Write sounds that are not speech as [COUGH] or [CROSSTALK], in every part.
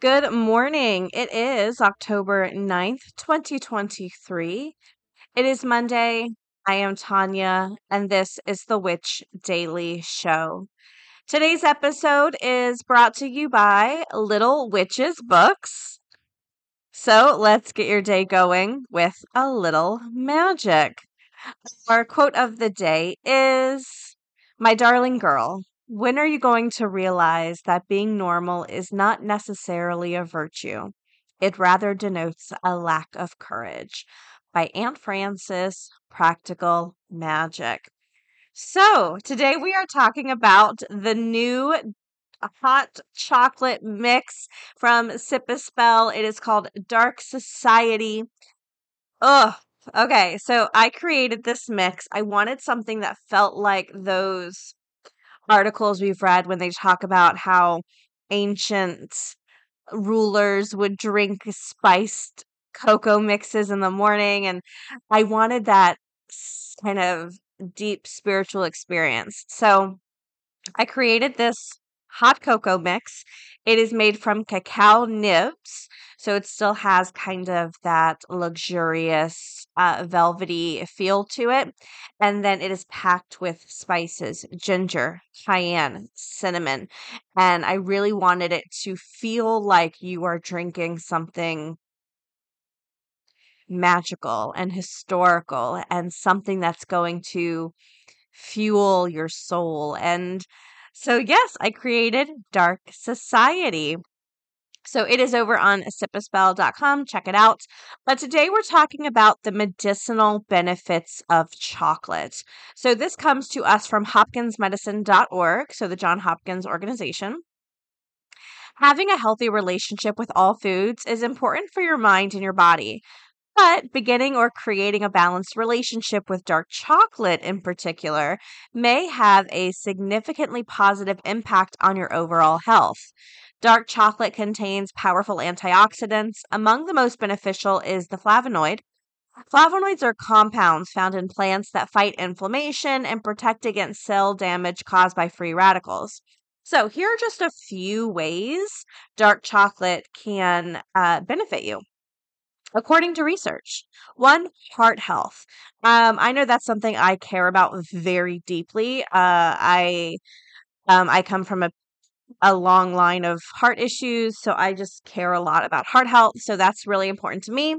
Good morning. It is October 9th, 2023. It is Monday. I am Tonya, and this is the Witch Daily Show. Today's episode is brought to you by Little Witches Books. So let's get your day going with a little magic. Our quote of the day is My darling girl, when are you going to realize that being normal is not necessarily a virtue? It rather denotes a lack of courage. By Aunt Frances, Practical Magic. So, today we are talking about the new hot chocolate mix from Sip a Spell. It is called Dark Society. Ugh. Okay, so I created this mix. I wanted something that felt like those articles we've read when they talk about how ancient rulers would drink spiced cocoa mixes in the morning and I wanted that kind of deep spiritual experience. So I created this hot cocoa mix. It is made from cacao nibs, so it still has kind of that luxurious, uh, velvety feel to it. And then it is packed with spices, ginger, cayenne, cinnamon. And I really wanted it to feel like you are drinking something magical and historical and something that's going to fuel your soul. And so, yes, I created Dark Society. So it is over on sipaspell.com. Check it out. But today we're talking about the medicinal benefits of chocolate. So this comes to us from hopkinsmedicine.org, so the John Hopkins organization. Having a healthy relationship with all foods is important for your mind and your body. But beginning or creating a balanced relationship with dark chocolate in particular may have a significantly positive impact on your overall health. Dark chocolate contains powerful antioxidants. Among the most beneficial is the flavonoid. Flavonoids are compounds found in plants that fight inflammation and protect against cell damage caused by free radicals. So, here are just a few ways dark chocolate can uh, benefit you. According to research, one, heart health. Um, I know that's something I care about very deeply. Uh, I um, I come from a a long line of heart issues, so I just care a lot about heart health. So that's really important to me.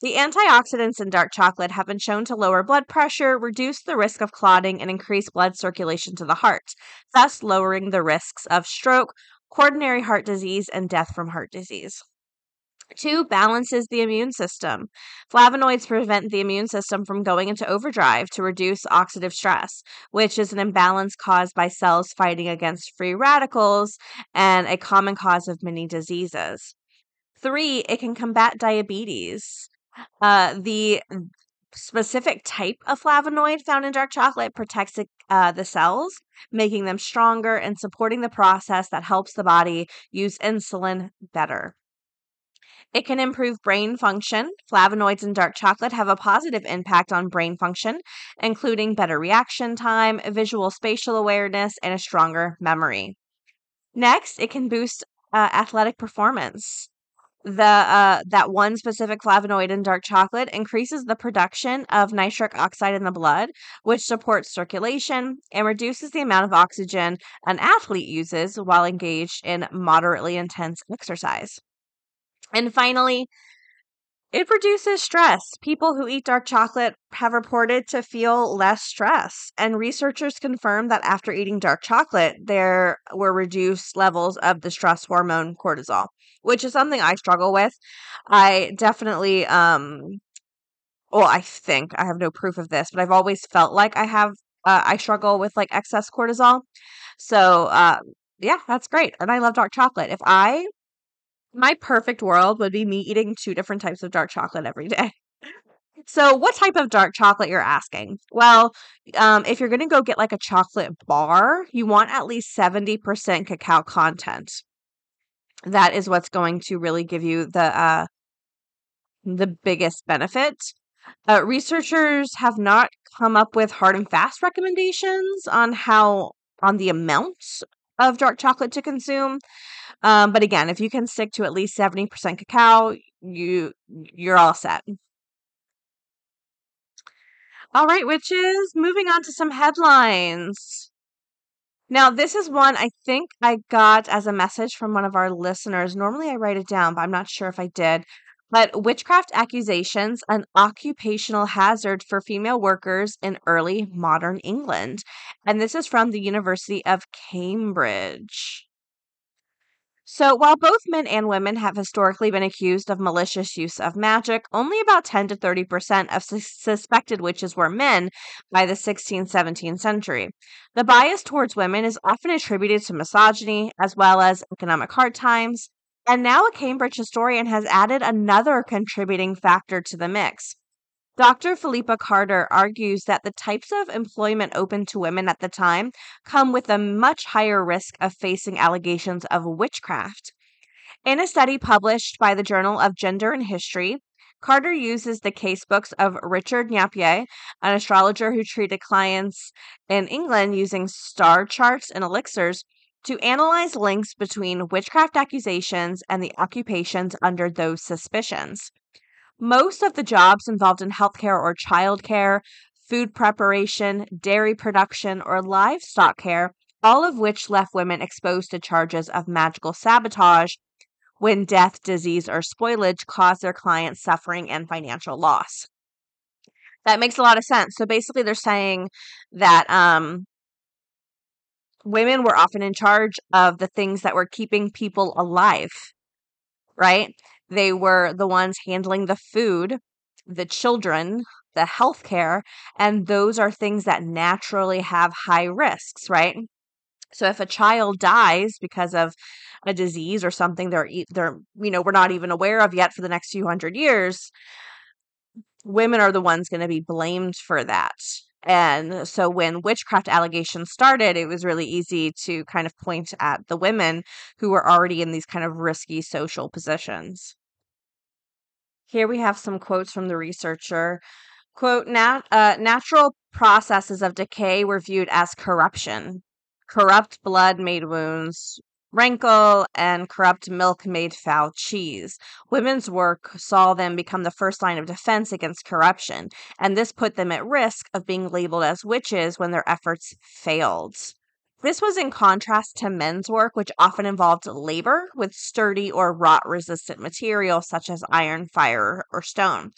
The antioxidants in dark chocolate have been shown to lower blood pressure, reduce the risk of clotting, and increase blood circulation to the heart, thus lowering the risks of stroke, coronary heart disease, and death from heart disease. Two, balances the immune system. Flavonoids prevent the immune system from going into overdrive to reduce oxidative stress, which is an imbalance caused by cells fighting against free radicals and a common cause of many diseases. Three, it can combat diabetes. Uh, the specific type of flavonoid found in dark chocolate protects uh, the cells, making them stronger and supporting the process that helps the body use insulin better. It can improve brain function. Flavonoids in dark chocolate have a positive impact on brain function, including better reaction time, visual spatial awareness, and a stronger memory. Next, it can boost uh, athletic performance. The uh, that one specific flavonoid in dark chocolate increases the production of nitric oxide in the blood, which supports circulation and reduces the amount of oxygen an athlete uses while engaged in moderately intense exercise. And finally, it reduces stress. People who eat dark chocolate have reported to feel less stress. And researchers confirm that after eating dark chocolate, there were reduced levels of the stress hormone cortisol, which is something I struggle with. I definitely, um, well, I think I have no proof of this, but I've always felt like I have, uh, I struggle with like excess cortisol. So, uh, yeah, that's great. And I love dark chocolate. If I, my perfect world would be me eating two different types of dark chocolate every day. [LAUGHS] So, what type of dark chocolate you're asking? Well, um, if you're going to go get like a chocolate bar, you want at least 70% cacao content. That is what's going to really give you the uh, the biggest benefit. Uh, researchers have not come up with hard and fast recommendations on how on the amount of dark chocolate to consume. Um, but again, if you can stick to at least 70% cacao, you you're all set. All right, witches, moving on to some headlines. Now, this is one I think I got as a message from one of our listeners. Normally I write it down, but I'm not sure if I did. But witchcraft accusations, an occupational hazard for female workers in early modern England. And this is from the University of Cambridge. So, while both men and women have historically been accused of malicious use of magic, only about 10 to 30% of suspected witches were men by the 16th, 17th century. The bias towards women is often attributed to misogyny as well as economic hard times, and now a Cambridge historian has added another contributing factor to the mix. Dr. Philippa Carter argues that the types of employment open to women at the time come with a much higher risk of facing allegations of witchcraft. In a study published by the Journal of Gender and History, Carter uses the casebooks of Richard Napier, an astrologer who treated clients in England using star charts and elixirs, to analyze links between witchcraft accusations and the occupations under those suspicions. Most of the jobs involved in healthcare or childcare, food preparation, dairy production, or livestock care, all of which left women exposed to charges of magical sabotage when death, disease, or spoilage caused their clients suffering and financial loss. That makes a lot of sense. So basically, they're saying that um, women were often in charge of the things that were keeping people alive, right? They were the ones handling the food, the children, the healthcare, and those are things that naturally have high risks, right? So if a child dies because of a disease or something they're they're you know we're not even aware of yet for the next few hundred years, women are the ones going to be blamed for that. And so when witchcraft allegations started, it was really easy to kind of point at the women who were already in these kind of risky social positions. Here we have some quotes from the researcher. Quote, Nat, uh, natural processes of decay were viewed as corruption. Corrupt blood made wounds rankle, and corrupt milk made foul cheese. Women's work saw them become the first line of defense against corruption, and this put them at risk of being labeled as witches when their efforts failed. This was in contrast to men's work, which often involved labor with sturdy or rot resistant material such as iron, fire, or stone.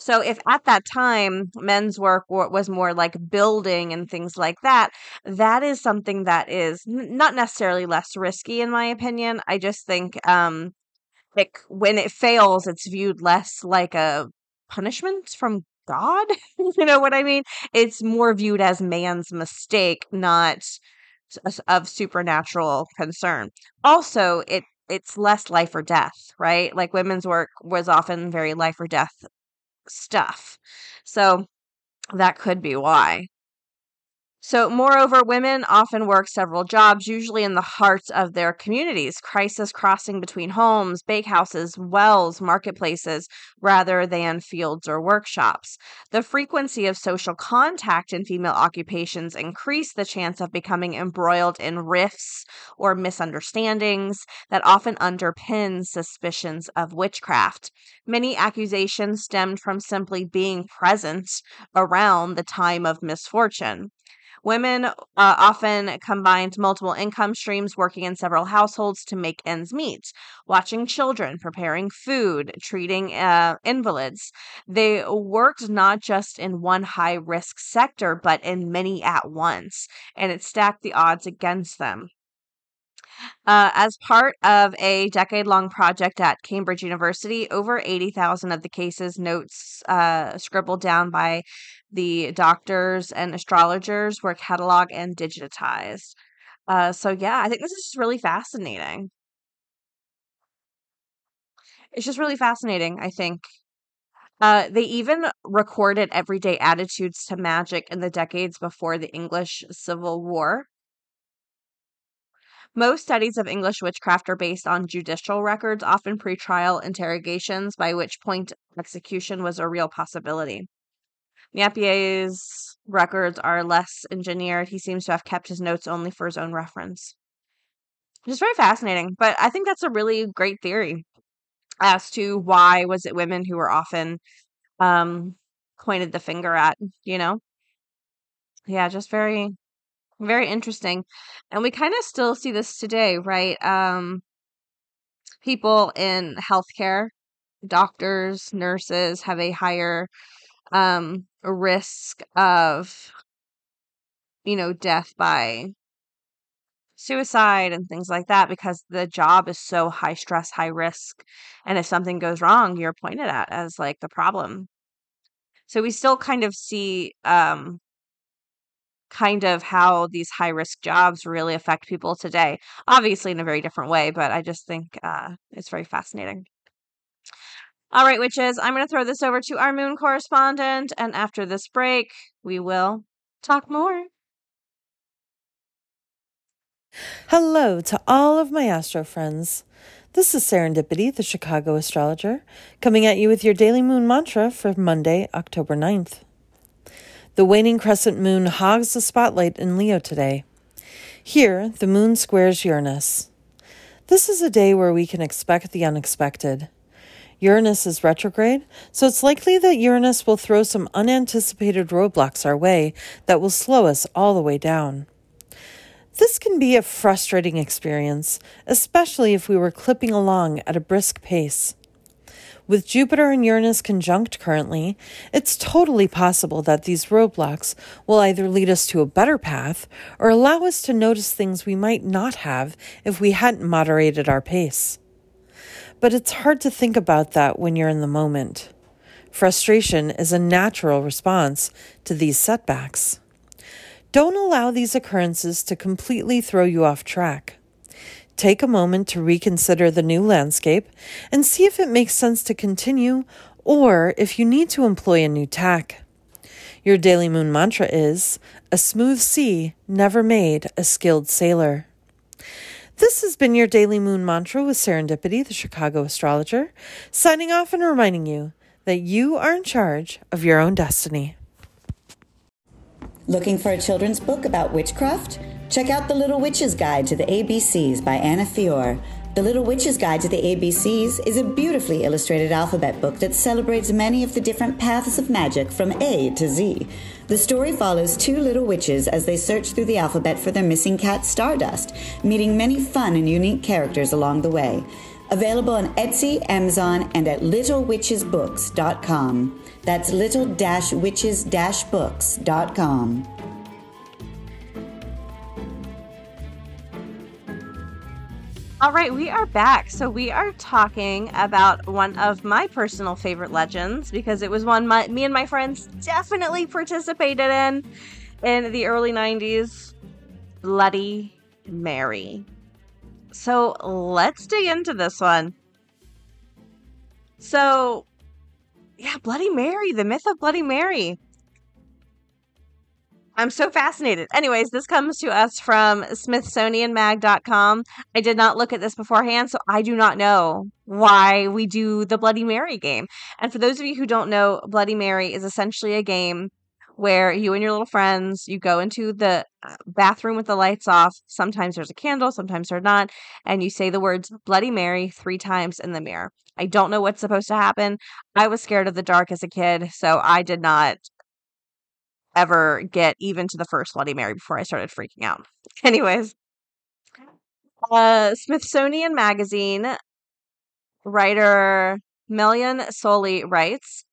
So, if at that time men's work was more like building and things like that, that is something that is not necessarily less risky, in my opinion. I just think um, it, when it fails, it's viewed less like a punishment from God. [LAUGHS] you know what I mean? It's more viewed as man's mistake, not of supernatural concern. Also, it it's less life or death, right? Like women's work was often very life or death stuff. So that could be why. So, moreover, women often work several jobs, usually in the heart of their communities, crisis crossing between homes, bakehouses, wells, marketplaces, rather than fields or workshops. The frequency of social contact in female occupations increase the chance of becoming embroiled in rifts or misunderstandings that often underpin suspicions of witchcraft. Many accusations stemmed from simply being present around the time of misfortune. Women uh, often combined multiple income streams, working in several households to make ends meet, watching children, preparing food, treating uh, invalids. They worked not just in one high risk sector, but in many at once, and it stacked the odds against them. Uh, as part of a decade long project at Cambridge University, over 80,000 of the cases notes uh, scribbled down by the doctors and astrologers were cataloged and digitized. Uh, so yeah, I think this is just really fascinating. It's just really fascinating, I think. Uh, they even recorded everyday attitudes to magic in the decades before the English Civil War. Most studies of English witchcraft are based on judicial records, often pre-trial interrogations, by which point execution was a real possibility. Napier's records are less engineered. He seems to have kept his notes only for his own reference. It's very fascinating, but I think that's a really great theory as to why was it women who were often um pointed the finger at, you know? Yeah, just very very interesting. And we kind of still see this today, right? Um people in healthcare, doctors, nurses have a higher um risk of you know, death by suicide and things like that because the job is so high stress, high risk. And if something goes wrong, you're pointed at as like the problem. So we still kind of see um kind of how these high risk jobs really affect people today. Obviously in a very different way, but I just think uh it's very fascinating. All right, witches, I'm going to throw this over to our moon correspondent and after this break, we will talk more. Hello to all of my astro friends. This is Serendipity, the Chicago astrologer, coming at you with your daily moon mantra for Monday, October 9th. The waning crescent moon hogs the spotlight in Leo today. Here, the moon squares Uranus. This is a day where we can expect the unexpected. Uranus is retrograde, so it's likely that Uranus will throw some unanticipated roadblocks our way that will slow us all the way down. This can be a frustrating experience, especially if we were clipping along at a brisk pace. With Jupiter and Uranus conjunct currently, it's totally possible that these roadblocks will either lead us to a better path or allow us to notice things we might not have if we hadn't moderated our pace. But it's hard to think about that when you're in the moment. Frustration is a natural response to these setbacks. Don't allow these occurrences to completely throw you off track. Take a moment to reconsider the new landscape and see if it makes sense to continue or if you need to employ a new tack. Your daily moon mantra is A smooth sea never made a skilled sailor. This has been your daily moon mantra with Serendipity, the Chicago astrologer, signing off and reminding you that you are in charge of your own destiny. Looking for a children's book about witchcraft? Check out The Little Witch's Guide to the ABCs by Anna Fior. The Little Witch's Guide to the ABCs is a beautifully illustrated alphabet book that celebrates many of the different paths of magic from A to Z. The story follows two little witches as they search through the alphabet for their missing cat Stardust, meeting many fun and unique characters along the way. Available on Etsy, Amazon, and at littlewitchesbooks.com. That's little-witches-books.com. All right, we are back. So we are talking about one of my personal favorite legends because it was one my, me and my friends definitely participated in in the early 90s, Bloody Mary. So let's dig into this one. So, yeah, Bloody Mary, the myth of Bloody Mary. I'm so fascinated. Anyways, this comes to us from SmithsonianMag.com. I did not look at this beforehand, so I do not know why we do the Bloody Mary game. And for those of you who don't know, Bloody Mary is essentially a game where you and your little friends you go into the uh, bathroom with the lights off sometimes there's a candle sometimes there's not and you say the words bloody mary three times in the mirror i don't know what's supposed to happen i was scared of the dark as a kid so i did not ever get even to the first bloody mary before i started freaking out. [LAUGHS] Anyways. Uh smithsonian magazine writer Meilan Solly writes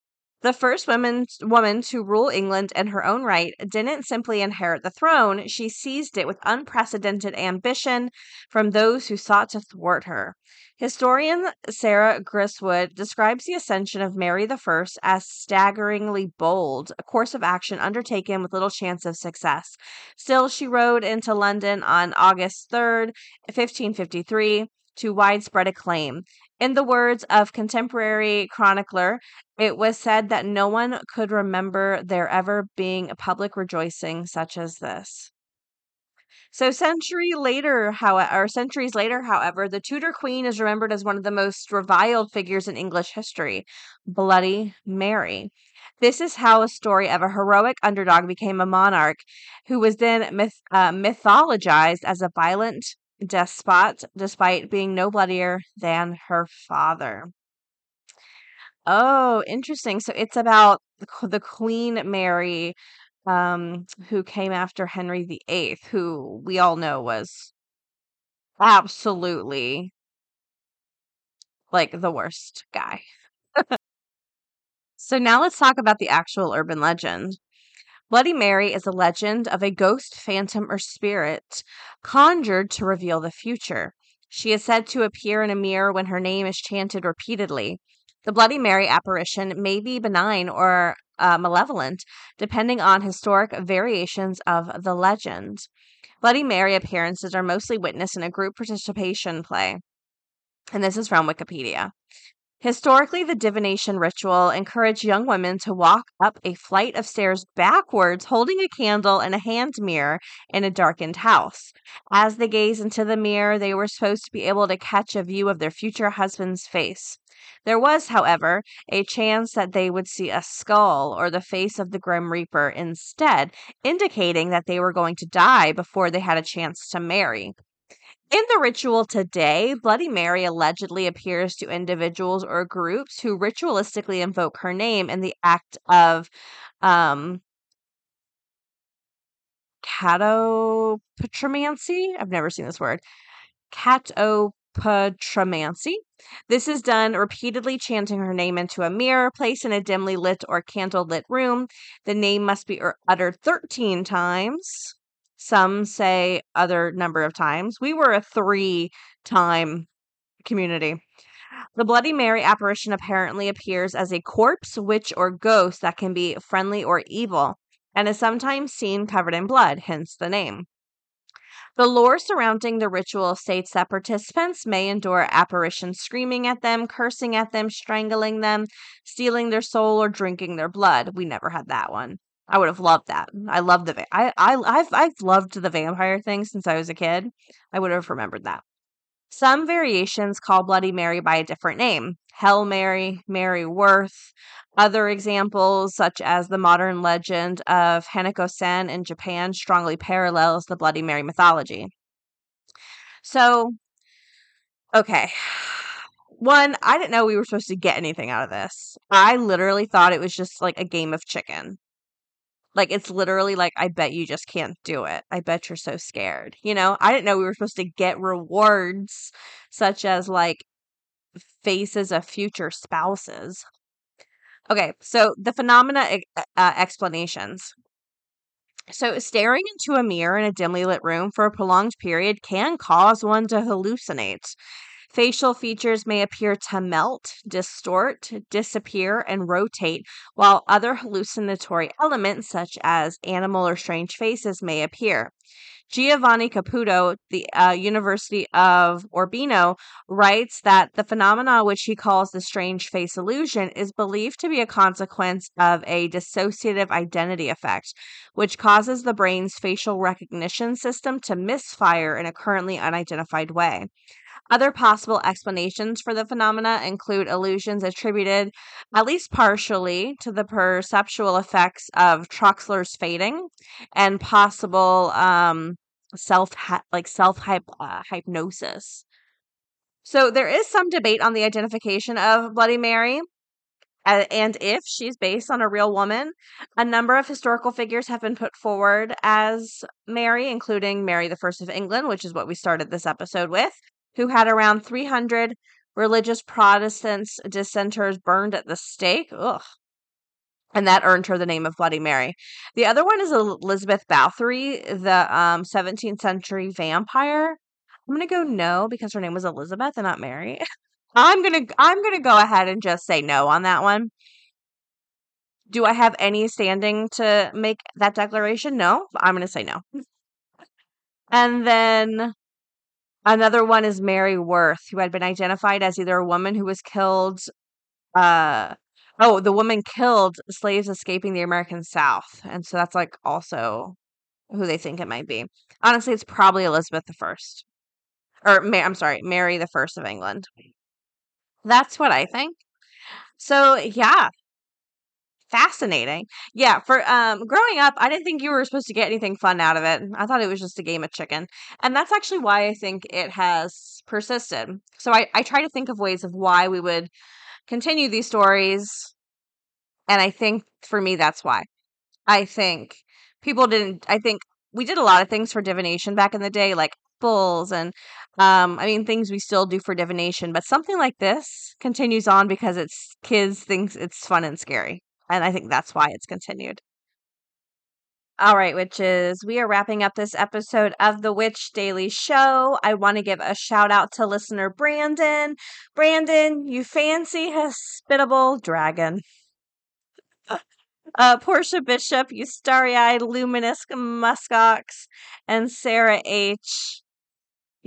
The first woman, woman to rule England in her own right didn't simply inherit the throne, she seized it with unprecedented ambition from those who sought to thwart her. Historian Sarah Gristwood describes the ascension of Mary I as staggeringly bold, a course of action undertaken with little chance of success. Still, she rode into London on August 3rd, 1553, to widespread acclaim. In the words of contemporary chronicler, it was said that no one could remember there ever being a public rejoicing such as this. So century later, however, centuries later, however, the Tudor Queen is remembered as one of the most reviled figures in English history, Bloody Mary. This is how a story of a heroic underdog became a monarch, who was then myth, uh, mythologized as a violent despot despite being no bloodier than her father. Oh, interesting. So it's about the Queen Mary um who came after Henry VIII, who we all know was absolutely like the worst guy. so now let's talk about the actual urban legend. Bloody Mary is a legend of a ghost, phantom, or spirit conjured to reveal the future. She is said to appear in a mirror when her name is chanted repeatedly. The Bloody Mary apparition may be benign or uh, malevolent, depending on historic variations of the legend. Bloody Mary appearances are mostly witnessed in a group participation play. And this is from Wikipedia. Historically, the divination ritual encouraged young women to walk up a flight of stairs backwards, holding a candle and a hand mirror in a darkened house. As they gazed into the mirror, they were supposed to be able to catch a view of their future husband's face. There was, however, a chance that they would see a skull or the face of the Grim Reaper instead, indicating that they were going to die before they had a chance to marry. In the ritual today, Bloody Mary allegedly appears to individuals or groups who ritualistically invoke her name in the act of um, catopatromancy. I've never seen this word. Catopatromancy. This is done repeatedly chanting her name into a mirror placed in a dimly lit or candle lit room. The name must be uttered 13 times. Some say other number of times. We were a three time community. The Bloody Mary apparition apparently appears as a corpse, witch, or ghost that can be friendly or evil, and is sometimes seen covered in blood, hence the name. The lore surrounding the ritual states that participants may endure apparitions screaming at them, cursing at them, strangling them, stealing their soul, or drinking their blood. We never had that one. I would have loved that. I love the va- I I I've I've loved the vampire thing since I was a kid. I would have remembered that. Some variations call Bloody Mary by a different name. Hell Mary, Mary Worth. Other examples, such as the modern legend of Hanako-san in Japan, strongly parallels the Bloody Mary mythology. So, okay. One, I didn't know we were supposed to get anything out of this. I literally thought it was just like a game of chicken. Like it's literally like I bet you just can't do it. I bet you're so scared. You know, I didn't know we were supposed to get rewards such as like faces of future spouses. Okay, so the phenomena uh, explanations. So, staring into a mirror in a dimly lit room for a prolonged period can cause one to hallucinate. Facial features may appear to melt, distort, disappear, and rotate, while other hallucinatory elements, such as animal or strange faces, may appear. Giovanni Caputo, the uh, University of Urbino, writes that the phenomena which he calls the strange face illusion is believed to be a consequence of a dissociative identity effect, which causes the brain's facial recognition system to misfire in a currently unidentified way. Other possible explanations for the phenomena include illusions attributed, at least partially, to the perceptual effects of Troxler's fading and possible um, self like self uh, hypnosis. So there is some debate on the identification of Bloody Mary. and if she's based on a real woman, a number of historical figures have been put forward as Mary, including Mary the First of England, which is what we started this episode with, who had around 300 religious Protestants dissenters burned at the stake. Ugh. and that earned her the name of Bloody Mary. The other one is Elizabeth Bathory, the um, 17th century vampire. I'm gonna go no because her name was Elizabeth and not Mary. [LAUGHS] I'm gonna I'm gonna go ahead and just say no on that one. Do I have any standing to make that declaration? No. I'm gonna say no. [LAUGHS] And then another one is Mary Worth, who had been identified as either a woman who was killed uh oh, the woman killed slaves escaping the American South. And so that's like also who they think it might be. Honestly, it's probably Elizabeth the First. Or Ma- I'm sorry, Mary the First of England. That's what I think. So yeah, fascinating. Yeah, for um growing up, I didn't think you were supposed to get anything fun out of it. I thought it was just a game of chicken. And that's actually why I think it has persisted. So I, I try to think of ways of why we would continue these stories. And I think for me that's why. I think people didn't I think we did a lot of things for divination back in the day, like bulls and um I mean things we still do for divination, but something like this continues on because it's kids thinks it's fun and scary. And I think that's why it's continued. All right, witches, we are wrapping up this episode of the Witch Daily Show. I want to give a shout out to listener Brandon. Brandon, you fancy hospitable dragon. Uh, Portia Bishop, you starry eyed luminous muskox, and Sarah H.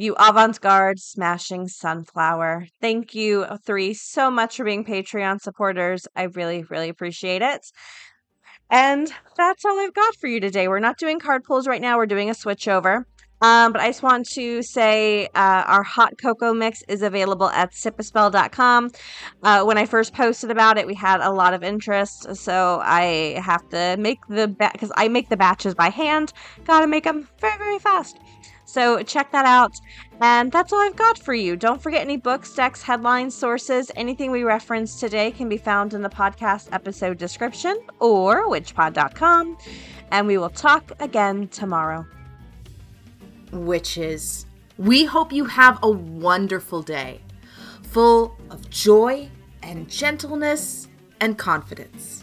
You avant garde smashing sunflower. Thank you three so much for being Patreon supporters. I really, really appreciate it. And that's all I've got for you today. We're not doing card pulls right now, we're doing a switch over. Um, but I just want to say uh, our hot cocoa mix is available at sipaspell.com. Uh, when I first posted about it, we had a lot of interest, so I have to make the because I make the batches by hand. Got to make them very very fast. So check that out. And that's all I've got for you. Don't forget any books, decks, headlines, sources, anything we referenced today can be found in the podcast episode description or witchpod.com. And we will talk again tomorrow. Witches, we hope you have a wonderful day, full of joy and gentleness and confidence.